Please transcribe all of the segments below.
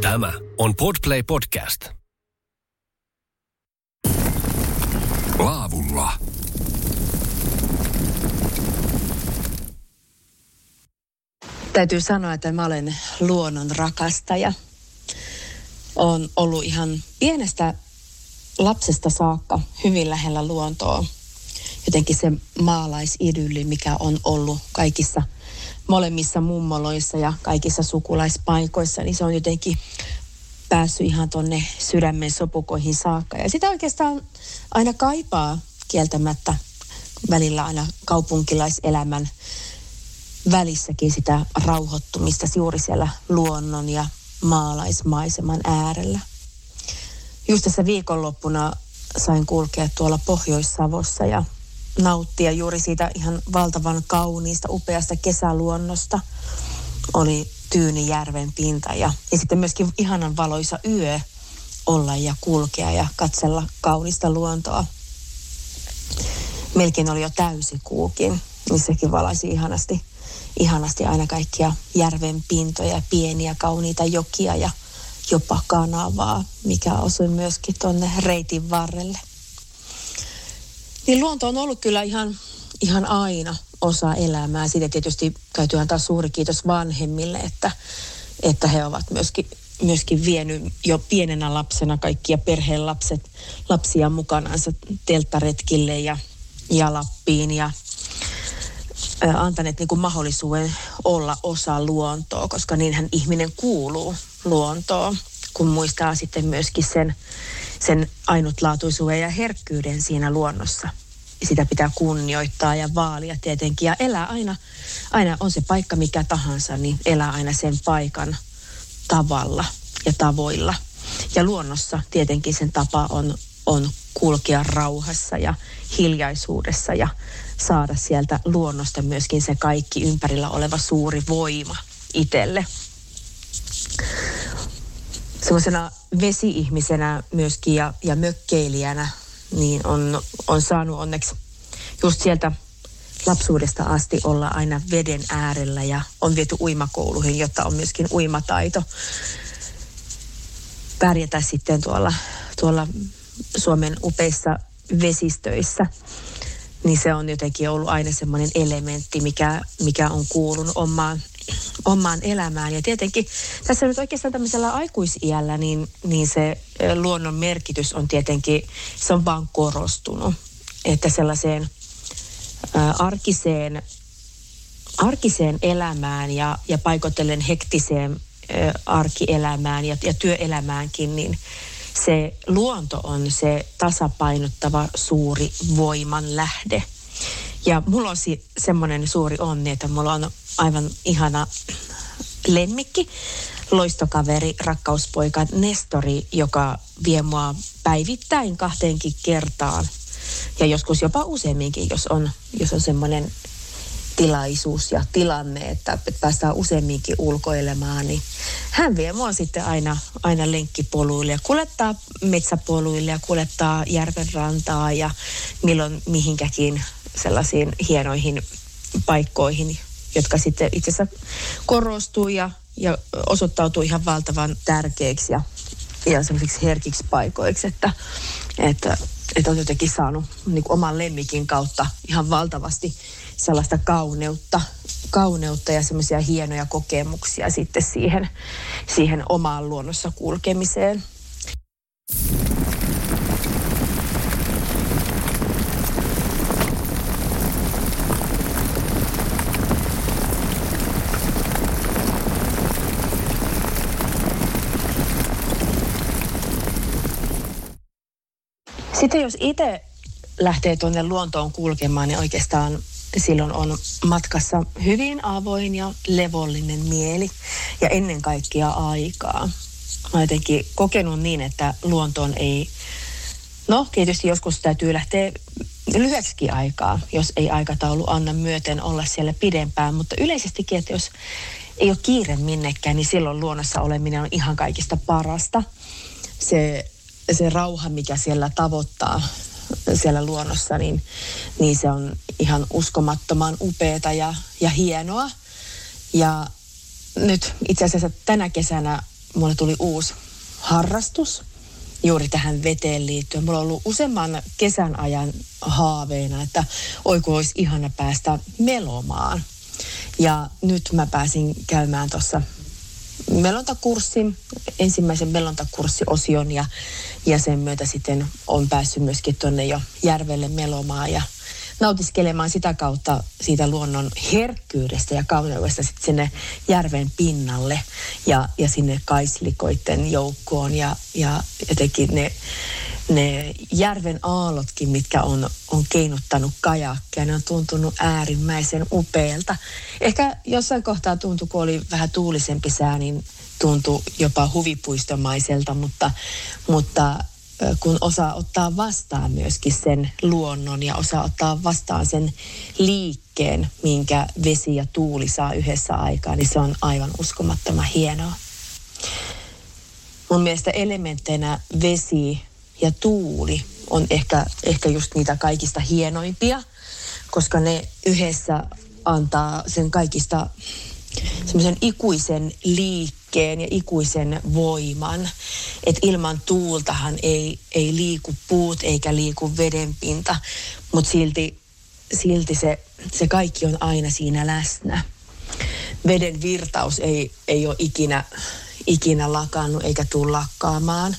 Tämä on Podplay Podcast. Laavulla. Täytyy sanoa, että mä olen luonnon rakastaja. Olen ollut ihan pienestä lapsesta saakka hyvin lähellä luontoa. Jotenkin se maalaisidylli, mikä on ollut kaikissa molemmissa mummoloissa ja kaikissa sukulaispaikoissa, niin se on jotenkin päässyt ihan tonne sydämen sopukoihin saakka. Ja sitä oikeastaan aina kaipaa kieltämättä välillä aina kaupunkilaiselämän välissäkin sitä rauhoittumista juuri siellä luonnon ja maalaismaiseman äärellä. Just tässä viikonloppuna sain kulkea tuolla Pohjois-Savossa ja nauttia juuri siitä ihan valtavan kauniista, upeasta kesäluonnosta. Oli Tyynijärven pinta ja, ja sitten myöskin ihanan valoisa yö olla ja kulkea ja katsella kaunista luontoa. Melkein oli jo täysi kuukin, niin sekin valaisi ihanasti, ihanasti aina kaikkia järven pintoja, pieniä kauniita jokia ja jopa kanavaa, mikä osui myöskin tuonne reitin varrelle. Niin luonto on ollut kyllä ihan, ihan aina osa elämää. Siitä tietysti täytyy antaa suuri kiitos vanhemmille, että, että he ovat myöskin, myöskin vienyt jo pienenä lapsena kaikkia perheen lapset, lapsia mukanansa telttaretkille ja, ja Lappiin ja antaneet niin kuin mahdollisuuden olla osa luontoa, koska niinhän ihminen kuuluu luontoon, kun muistaa sitten myöskin sen, sen ainutlaatuisuuden ja herkkyyden siinä luonnossa. Sitä pitää kunnioittaa ja vaalia tietenkin ja elää aina, aina on se paikka mikä tahansa, niin elää aina sen paikan tavalla ja tavoilla. Ja luonnossa tietenkin sen tapa on, on kulkea rauhassa ja hiljaisuudessa ja saada sieltä luonnosta myöskin se kaikki ympärillä oleva suuri voima itselle. Semmoisena vesi-ihmisenä myöskin ja, ja mökkeilijänä niin on, on saanut onneksi just sieltä lapsuudesta asti olla aina veden äärellä ja on viety uimakouluihin, jotta on myöskin uimataito pärjätä sitten tuolla, tuolla Suomen upeissa vesistöissä. Niin se on jotenkin ollut aina semmoinen elementti, mikä, mikä on kuulunut omaan, omaan elämään. Ja tietenkin tässä nyt oikeastaan tämmöisellä aikuisiällä, niin, niin se luonnon merkitys on tietenkin, se on vaan korostunut. Että sellaiseen ä, arkiseen, arkiseen elämään ja, ja paikotellen hektiseen ä, arkielämään ja, ja työelämäänkin, niin se luonto on se tasapainottava suuri voiman lähde. Ja mulla on si- semmoinen suuri onni, että mulla on aivan ihana lemmikki, loistokaveri, rakkauspoika Nestori, joka vie mua päivittäin kahteenkin kertaan. Ja joskus jopa useamminkin, jos on, jos on semmoinen tilaisuus ja tilanne, että päästään useamminkin ulkoilemaan, niin hän vie mua sitten aina, aina lenkkipoluille ja kuljettaa metsäpoluille ja kuljettaa järvenrantaa ja milloin mihinkäkin sellaisiin hienoihin paikkoihin, jotka sitten itse asiassa korostuu ja, ja osoittautuu ihan valtavan tärkeiksi ja, ja semmoisiksi herkiksi paikoiksi, että, että, että on jotenkin saanut niin oman lemmikin kautta ihan valtavasti sellaista kauneutta, kauneutta ja semmoisia hienoja kokemuksia sitten siihen, siihen omaan luonnossa kulkemiseen. Sitten jos itse lähtee tuonne luontoon kulkemaan, niin oikeastaan silloin on matkassa hyvin avoin ja levollinen mieli ja ennen kaikkea aikaa. Mä jotenkin kokenut niin, että luontoon ei, no tietysti joskus täytyy lähteä lyhyeksi aikaa, jos ei aikataulu anna myöten olla siellä pidempään, mutta yleisestikin, että jos ei ole kiire minnekään, niin silloin luonnossa oleminen on ihan kaikista parasta. Se, se rauha, mikä siellä tavoittaa siellä luonnossa, niin, niin se on ihan uskomattoman upeeta ja, ja hienoa. Ja nyt itse asiassa tänä kesänä mulle tuli uusi harrastus juuri tähän veteen liittyen. Mulla on ollut useamman kesän ajan haaveena, että oiku olisi ihana päästä melomaan. Ja nyt mä pääsin käymään tuossa melontakurssin, ensimmäisen melontakurssiosion ja, ja sen myötä sitten on päässyt myöskin tuonne jo järvelle melomaan ja nautiskelemaan sitä kautta siitä luonnon herkkyydestä ja kauneudesta sitten sinne järven pinnalle ja, ja sinne kaislikoiden joukkoon ja, ja jotenkin ne, ne järven aallotkin, mitkä on, on keinuttanut kajakkeja, ne on tuntunut äärimmäisen upealta. Ehkä jossain kohtaa tuntui, kun oli vähän tuulisempi sää, niin tuntui jopa huvipuistomaiselta, mutta, mutta kun osaa ottaa vastaan myöskin sen luonnon ja osaa ottaa vastaan sen liikkeen, minkä vesi ja tuuli saa yhdessä aikaan, niin se on aivan uskomattoman hienoa. Mun mielestä elementteinä vesi ja tuuli on ehkä, ehkä just niitä kaikista hienoimpia, koska ne yhdessä antaa sen kaikista semmoisen ikuisen liikkeen ja ikuisen voiman. Että ilman tuultahan ei, ei liiku puut eikä liiku vedenpinta, mutta silti, silti se, se kaikki on aina siinä läsnä. Veden virtaus ei, ei ole ikinä, ikinä lakannut eikä tule lakkaamaan.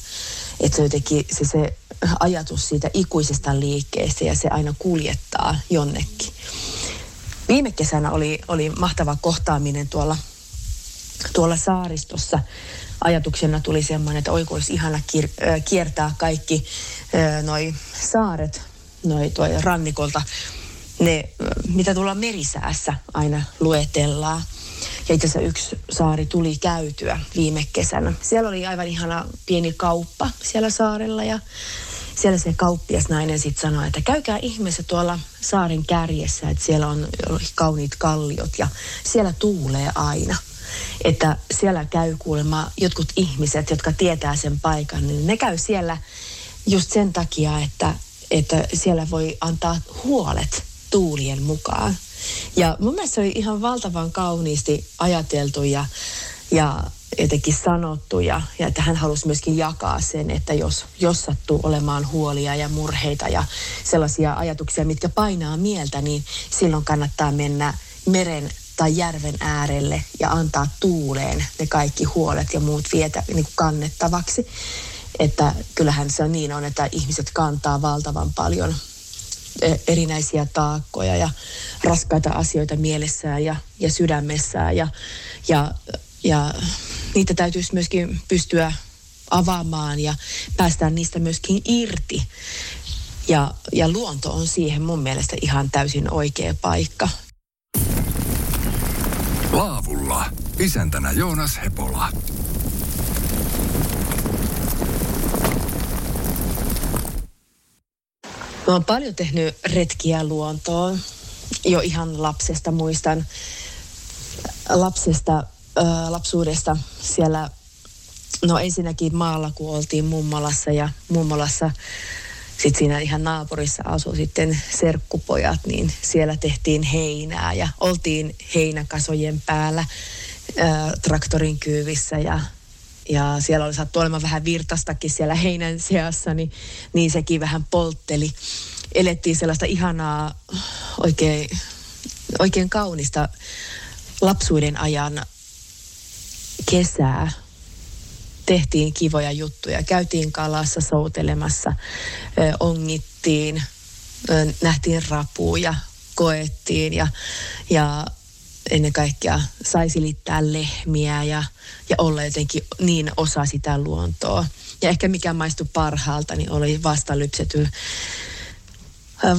Että se jotenkin se, se ajatus siitä ikuisesta liikkeestä ja se aina kuljettaa jonnekin. Viime kesänä oli, oli mahtava kohtaaminen tuolla, tuolla saaristossa. Ajatuksena tuli semmoinen, että oiko olisi ihana kier, kiertää kaikki noi saaret noi tuo rannikolta. Ne, mitä tuolla merisäässä aina luetellaan. Ja itse asiassa yksi saari tuli käytyä viime kesänä. Siellä oli aivan ihana pieni kauppa siellä saarella ja siellä se kauppiasnainen sitten sanoi, että käykää ihmeessä tuolla saaren kärjessä, että siellä on kauniit kalliot ja siellä tuulee aina. Että siellä käy kuulemma jotkut ihmiset, jotka tietää sen paikan, niin ne käy siellä just sen takia, että, että siellä voi antaa huolet tuulien mukaan. Ja mun mielestä se oli ihan valtavan kauniisti ajateltu ja, ja jotenkin sanottu ja, ja että hän halusi myöskin jakaa sen, että jos, jos sattuu olemaan huolia ja murheita ja sellaisia ajatuksia, mitkä painaa mieltä, niin silloin kannattaa mennä meren tai järven äärelle ja antaa tuuleen ne kaikki huolet ja muut vietä niin kuin kannettavaksi. Että kyllähän se on niin on, että ihmiset kantaa valtavan paljon e, erinäisiä taakkoja ja raskaita asioita mielessään ja, ja sydämessään ja, ja, ja niitä täytyisi myöskin pystyä avaamaan ja päästään niistä myöskin irti. Ja, ja luonto on siihen mun mielestä ihan täysin oikea paikka. Laavulla. Isäntänä Joonas Hepola. Mä oon paljon tehnyt retkiä luontoon. Jo ihan lapsesta muistan lapsesta ö, lapsuudesta siellä, no ensinnäkin maalla, kun oltiin mummolassa ja mummolassa sitten siinä ihan naapurissa asui sitten serkkupojat, niin siellä tehtiin heinää ja oltiin heinäkasojen päällä ää, traktorin kyyvissä ja, ja siellä oli sattu olemaan vähän virtastakin siellä heinän seassa, niin, niin sekin vähän poltteli. Elettiin sellaista ihanaa, oikein, oikein kaunista lapsuuden ajan kesää tehtiin kivoja juttuja. Käytiin kalassa soutelemassa, ongittiin, nähtiin rapuja, koettiin ja, ja ennen kaikkea sai silittää lehmiä ja, ja olla jotenkin niin osa sitä luontoa. Ja ehkä mikä maistui parhaalta, niin oli vasta lypsety,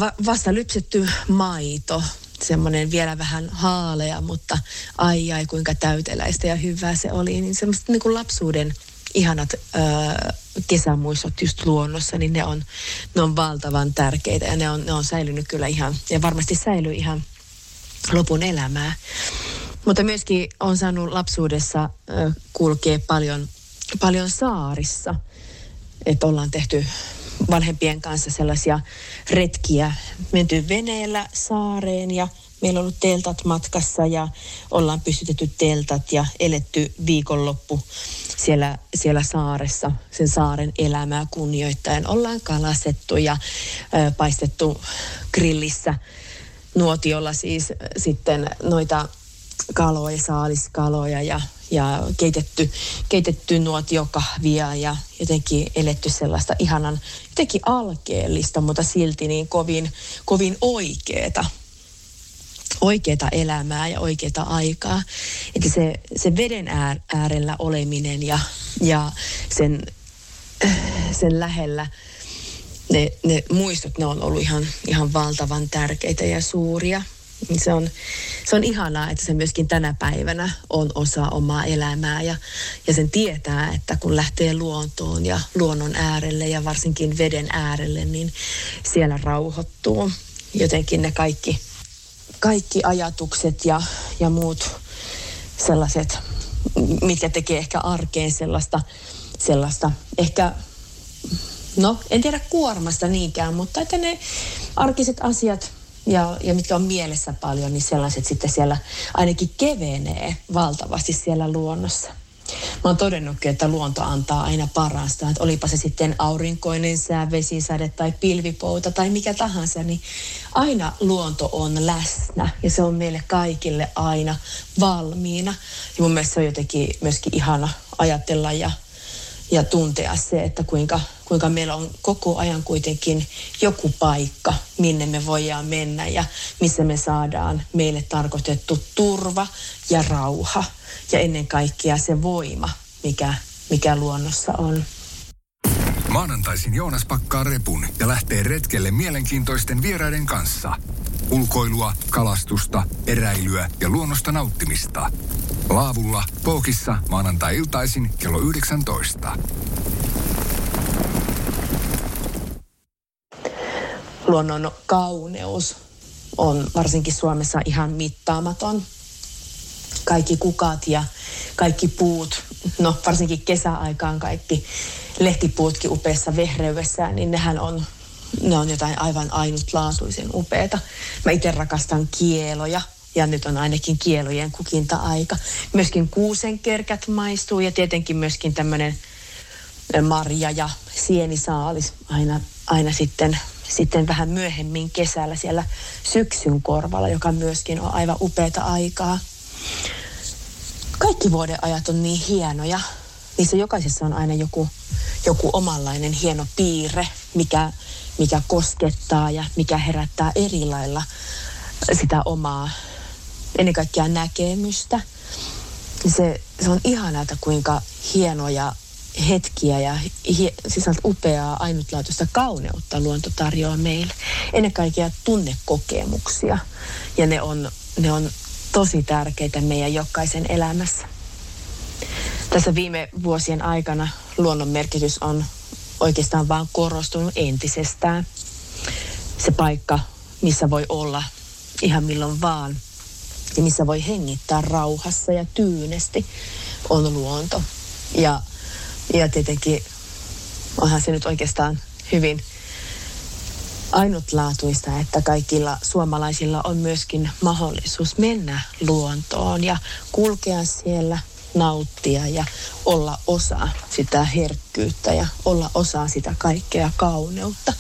va, vasta lypsetty maito semmoinen vielä vähän haalea, mutta ai ai kuinka täyteläistä ja hyvää se oli. Niin semmoista niin kuin lapsuuden ihanat ää, kesämuistot just luonnossa, niin ne on, ne on valtavan tärkeitä ja ne on, ne on säilynyt kyllä ihan, ja varmasti säilyy ihan lopun elämää. Mutta myöskin on saanut lapsuudessa ää, kulkea paljon, paljon saarissa, että ollaan tehty vanhempien kanssa sellaisia retkiä. Menty veneellä saareen ja Meillä on ollut teltat matkassa ja ollaan pystytetty teltat ja eletty viikonloppu siellä, siellä saaressa, sen saaren elämää kunnioittaen. Ollaan kalastettu ja ö, paistettu grillissä nuotiolla siis sitten noita kaloja, saaliskaloja ja, ja keitetty, keitetty nuotiokahvia ja jotenkin eletty sellaista ihanan, jotenkin alkeellista, mutta silti niin kovin, kovin oikeeta oikeaa elämää ja oikeaa aikaa. Että se, se veden äärellä oleminen ja, ja sen, sen lähellä ne, ne muistot, ne on ollut ihan, ihan valtavan tärkeitä ja suuria. Se on, se on ihanaa, että se myöskin tänä päivänä on osa omaa elämää ja, ja sen tietää, että kun lähtee luontoon ja luonnon äärelle ja varsinkin veden äärelle, niin siellä rauhoittuu jotenkin ne kaikki, kaikki ajatukset ja, ja muut sellaiset, mitkä tekee ehkä arkeen sellaista, sellaista ehkä no en tiedä kuormasta niinkään, mutta että ne arkiset asiat ja, ja mitkä on mielessä paljon, niin sellaiset sitten siellä ainakin kevenee valtavasti siellä luonnossa. Mä oon todennutkin, että luonto antaa aina parasta. Että olipa se sitten aurinkoinen sää, vesisade tai pilvipouta tai mikä tahansa, niin aina luonto on läsnä ja se on meille kaikille aina valmiina. Ja mun mielestä se on jotenkin myöskin ihana ajatella ja ja tuntea se, että kuinka, kuinka meillä on koko ajan kuitenkin joku paikka, minne me voidaan mennä ja missä me saadaan meille tarkoitettu turva ja rauha ja ennen kaikkea se voima, mikä, mikä luonnossa on. Maanantaisin Joonas pakkaa repun ja lähtee retkelle mielenkiintoisten vieraiden kanssa. Ulkoilua, kalastusta, eräilyä ja luonnosta nauttimista. Laavulla, Pookissa, maanantai-iltaisin kello 19. Luonnon kauneus on varsinkin Suomessa ihan mittaamaton. Kaikki kukat ja kaikki puut, no varsinkin kesäaikaan kaikki lehtipuutkin upeassa vehreydessään, niin nehän on, ne on jotain aivan ainutlaatuisen upeita. Mä itse rakastan kieloja ja nyt on ainakin kielojen kukinta-aika. Myöskin kuusenkerkät maistuu ja tietenkin myöskin tämmöinen marja ja sienisaalis aina, aina sitten, sitten vähän myöhemmin kesällä siellä syksyn korvalla, joka myöskin on aivan upeata aikaa. Kaikki vuoden ajat on niin hienoja. Niissä jokaisessa on aina joku, joku omanlainen hieno piirre, mikä, mikä koskettaa ja mikä herättää eri lailla sitä omaa ennen kaikkea näkemystä. Se, se on ihanaa, että kuinka hienoja hetkiä ja siis upeaa ainutlaatuista kauneutta luonto tarjoaa meille. Ennen kaikkea tunnekokemuksia ja ne on, ne on tosi tärkeitä meidän jokaisen elämässä. Tässä viime vuosien aikana luonnon merkitys on oikeastaan vaan korostunut entisestään. Se paikka, missä voi olla ihan milloin vaan – ja missä voi hengittää rauhassa ja tyynesti, on luonto. Ja, ja tietenkin onhan se nyt oikeastaan hyvin ainutlaatuista, että kaikilla suomalaisilla on myöskin mahdollisuus mennä luontoon ja kulkea siellä, nauttia ja olla osa sitä herkkyyttä ja olla osa sitä kaikkea kauneutta.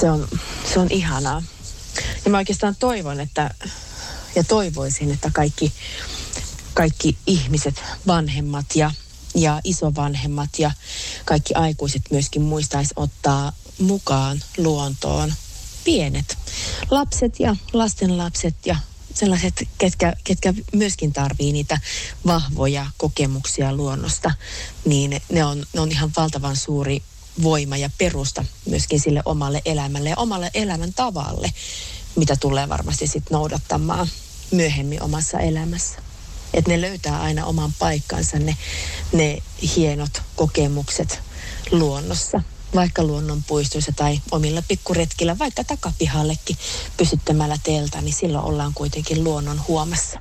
Se on, se on ihanaa. Ja mä oikeastaan toivon, että ja toivoisin, että kaikki, kaikki ihmiset, vanhemmat ja, ja isovanhemmat ja kaikki aikuiset myöskin muistaisi ottaa mukaan luontoon pienet lapset ja lastenlapset ja sellaiset, ketkä, ketkä myöskin tarvii niitä vahvoja kokemuksia luonnosta, niin ne on, ne on ihan valtavan suuri voima ja perusta myöskin sille omalle elämälle ja omalle elämän tavalle, mitä tulee varmasti sitten noudattamaan myöhemmin omassa elämässä. Että ne löytää aina oman paikkansa, ne, ne hienot kokemukset luonnossa. Vaikka luonnonpuistoissa tai omilla pikkuretkillä, vaikka takapihallekin pysyttämällä teeltä, niin silloin ollaan kuitenkin luonnon huomassa.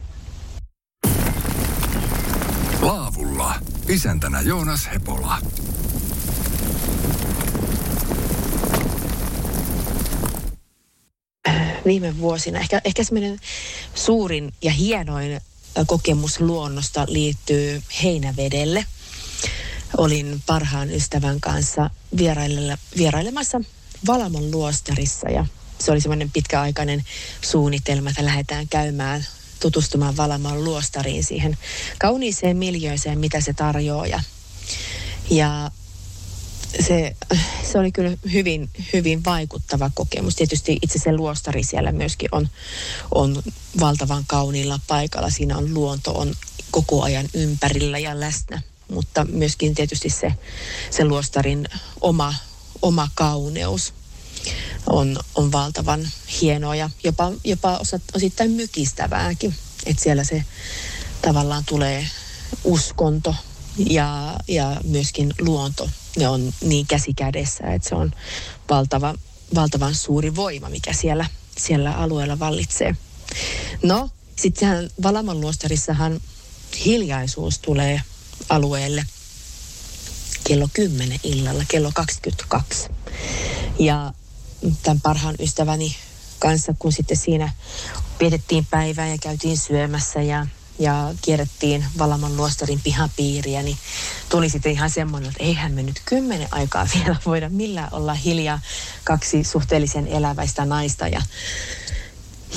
Laavulla. Isäntänä Joonas Hepola. viime vuosina. Ehkä, ehkä semmoinen suurin ja hienoin kokemus luonnosta liittyy Heinävedelle. Olin parhaan ystävän kanssa vierailemassa Valamon luostarissa ja se oli semmoinen pitkäaikainen suunnitelma, että lähdetään käymään tutustumaan Valamon luostariin siihen kauniiseen miljöiseen, mitä se tarjoaa. Ja se, se oli kyllä hyvin, hyvin vaikuttava kokemus. Tietysti itse se luostari siellä myöskin on, on valtavan kauniilla paikalla. Siinä on luonto on koko ajan ympärillä ja läsnä. Mutta myöskin tietysti se, se luostarin oma, oma kauneus on, on valtavan hienoa ja jopa, jopa osittain mykistävääkin. Että siellä se tavallaan tulee uskonto ja, ja myöskin luonto. Ne on niin käsikädessä, että se on valtava, valtavan suuri voima, mikä siellä, siellä alueella vallitsee. No, sitten Valamon luostarissahan hiljaisuus tulee alueelle kello 10 illalla, kello 22. Ja tämän parhaan ystäväni kanssa, kun sitten siinä vietettiin päivää ja käytiin syömässä ja, ja kierrettiin Valamon luostarin pihapiiriä, niin tuli sitten ihan semmoinen, että eihän me nyt kymmenen aikaa vielä voida millään olla hiljaa kaksi suhteellisen eläväistä naista ja,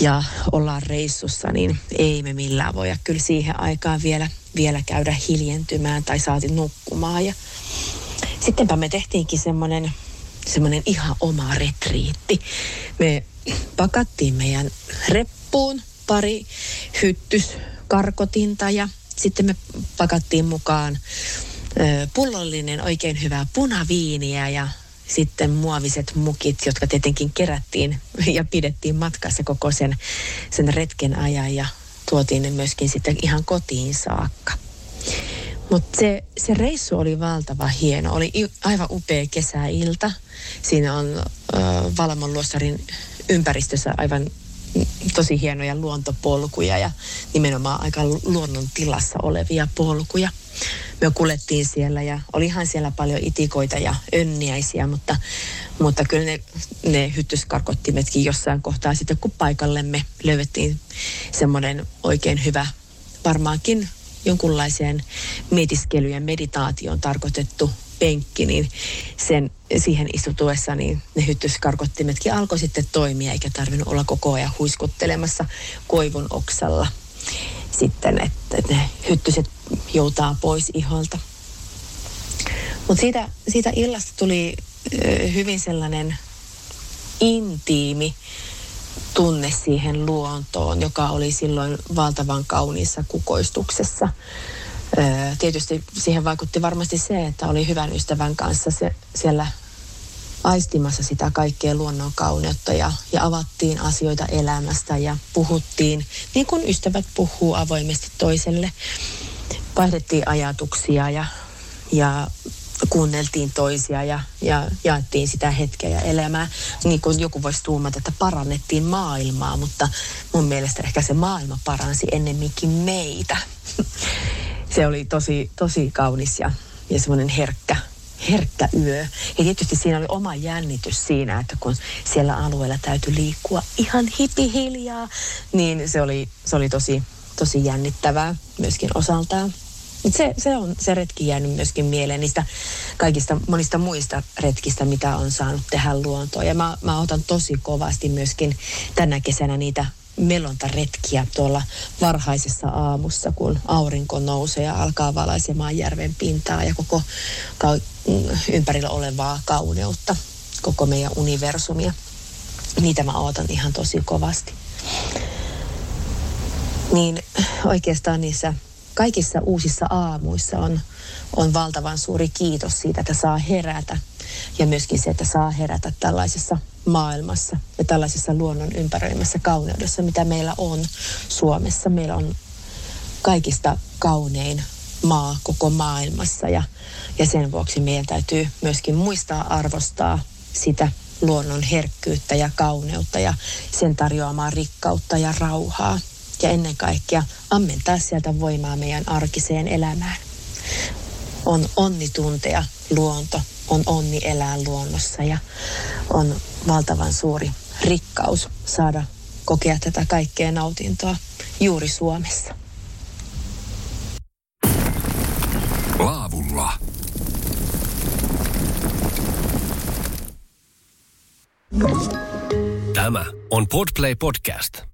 ja ollaan reissussa, niin ei me millään voida kyllä siihen aikaan vielä, vielä käydä hiljentymään tai saati nukkumaan. Ja sittenpä me tehtiinkin semmoinen semmoinen ihan oma retriitti. Me pakattiin meidän reppuun pari hyttyskarkotinta ja sitten me pakattiin mukaan pullollinen oikein hyvää punaviiniä ja sitten muoviset mukit, jotka tietenkin kerättiin ja pidettiin matkassa koko sen, sen retken ajan ja tuotiin ne myöskin sitten ihan kotiin saakka. Mutta se, se reissu oli valtava hieno. Oli aivan upea kesäilta. Siinä on äh, Valamon luostarin ympäristössä aivan tosi hienoja luontopolkuja ja nimenomaan aika luonnon tilassa olevia polkuja. Me kuljettiin siellä ja olihan siellä paljon itikoita ja önniäisiä, mutta, mutta kyllä ne, ne hyttyskarkottimetkin jossain kohtaa sitten kun paikallemme löydettiin semmoinen oikein hyvä, varmaankin jonkunlaiseen mietiskelyyn ja meditaatioon tarkoitettu penkki, niin sen, siihen istutuessa niin ne hyttyskarkottimetkin alkoi sitten toimia, eikä tarvinnut olla koko ajan huiskuttelemassa koivun oksalla sitten, että, ne hyttyset joutaa pois iholta. Mutta siitä, siitä illasta tuli hyvin sellainen intiimi tunne siihen luontoon, joka oli silloin valtavan kauniissa kukoistuksessa. Tietysti siihen vaikutti varmasti se, että oli hyvän ystävän kanssa se, siellä aistimassa sitä kaikkea luonnon kauneutta ja, ja avattiin asioita elämästä ja puhuttiin niin kuin ystävät puhuu avoimesti toiselle. Vaihdettiin ajatuksia ja, ja kuunneltiin toisia ja, ja jaettiin sitä hetkeä ja elämää. Niin kuin joku voisi tuumata, että parannettiin maailmaa, mutta mun mielestä ehkä se maailma paransi ennemminkin meitä. se oli tosi, tosi kaunis ja, ja semmoinen herkkä, herkkä yö. Ja tietysti siinä oli oma jännitys siinä, että kun siellä alueella täytyy liikkua ihan hipihiljaa, niin se oli, se oli tosi, tosi jännittävää myöskin osaltaan. Se, se on se retki jäänyt myöskin mieleen niistä kaikista monista muista retkistä, mitä on saanut tehdä luontoon. Ja mä, mä otan tosi kovasti myöskin tänä kesänä niitä melontaretkiä tuolla varhaisessa aamussa, kun aurinko nousee ja alkaa valaisemaan järven pintaa ja koko ka- ympärillä olevaa kauneutta, koko meidän universumia. Niitä mä ootan ihan tosi kovasti. Niin oikeastaan niissä kaikissa uusissa aamuissa on, on valtavan suuri kiitos siitä, että saa herätä. Ja myöskin se, että saa herätä tällaisessa maailmassa ja tällaisessa luonnon ympäröimässä kauneudessa, mitä meillä on Suomessa. Meillä on kaikista kaunein maa koko maailmassa ja, ja sen vuoksi meidän täytyy myöskin muistaa arvostaa sitä luonnon herkkyyttä ja kauneutta ja sen tarjoamaa rikkautta ja rauhaa ja ennen kaikkea ammentaa sieltä voimaa meidän arkiseen elämään. On onni tuntea luonto, on onni elää luonnossa ja on valtavan suuri rikkaus saada kokea tätä kaikkea nautintoa juuri Suomessa. Laavulla. Tämä on Podplay Podcast.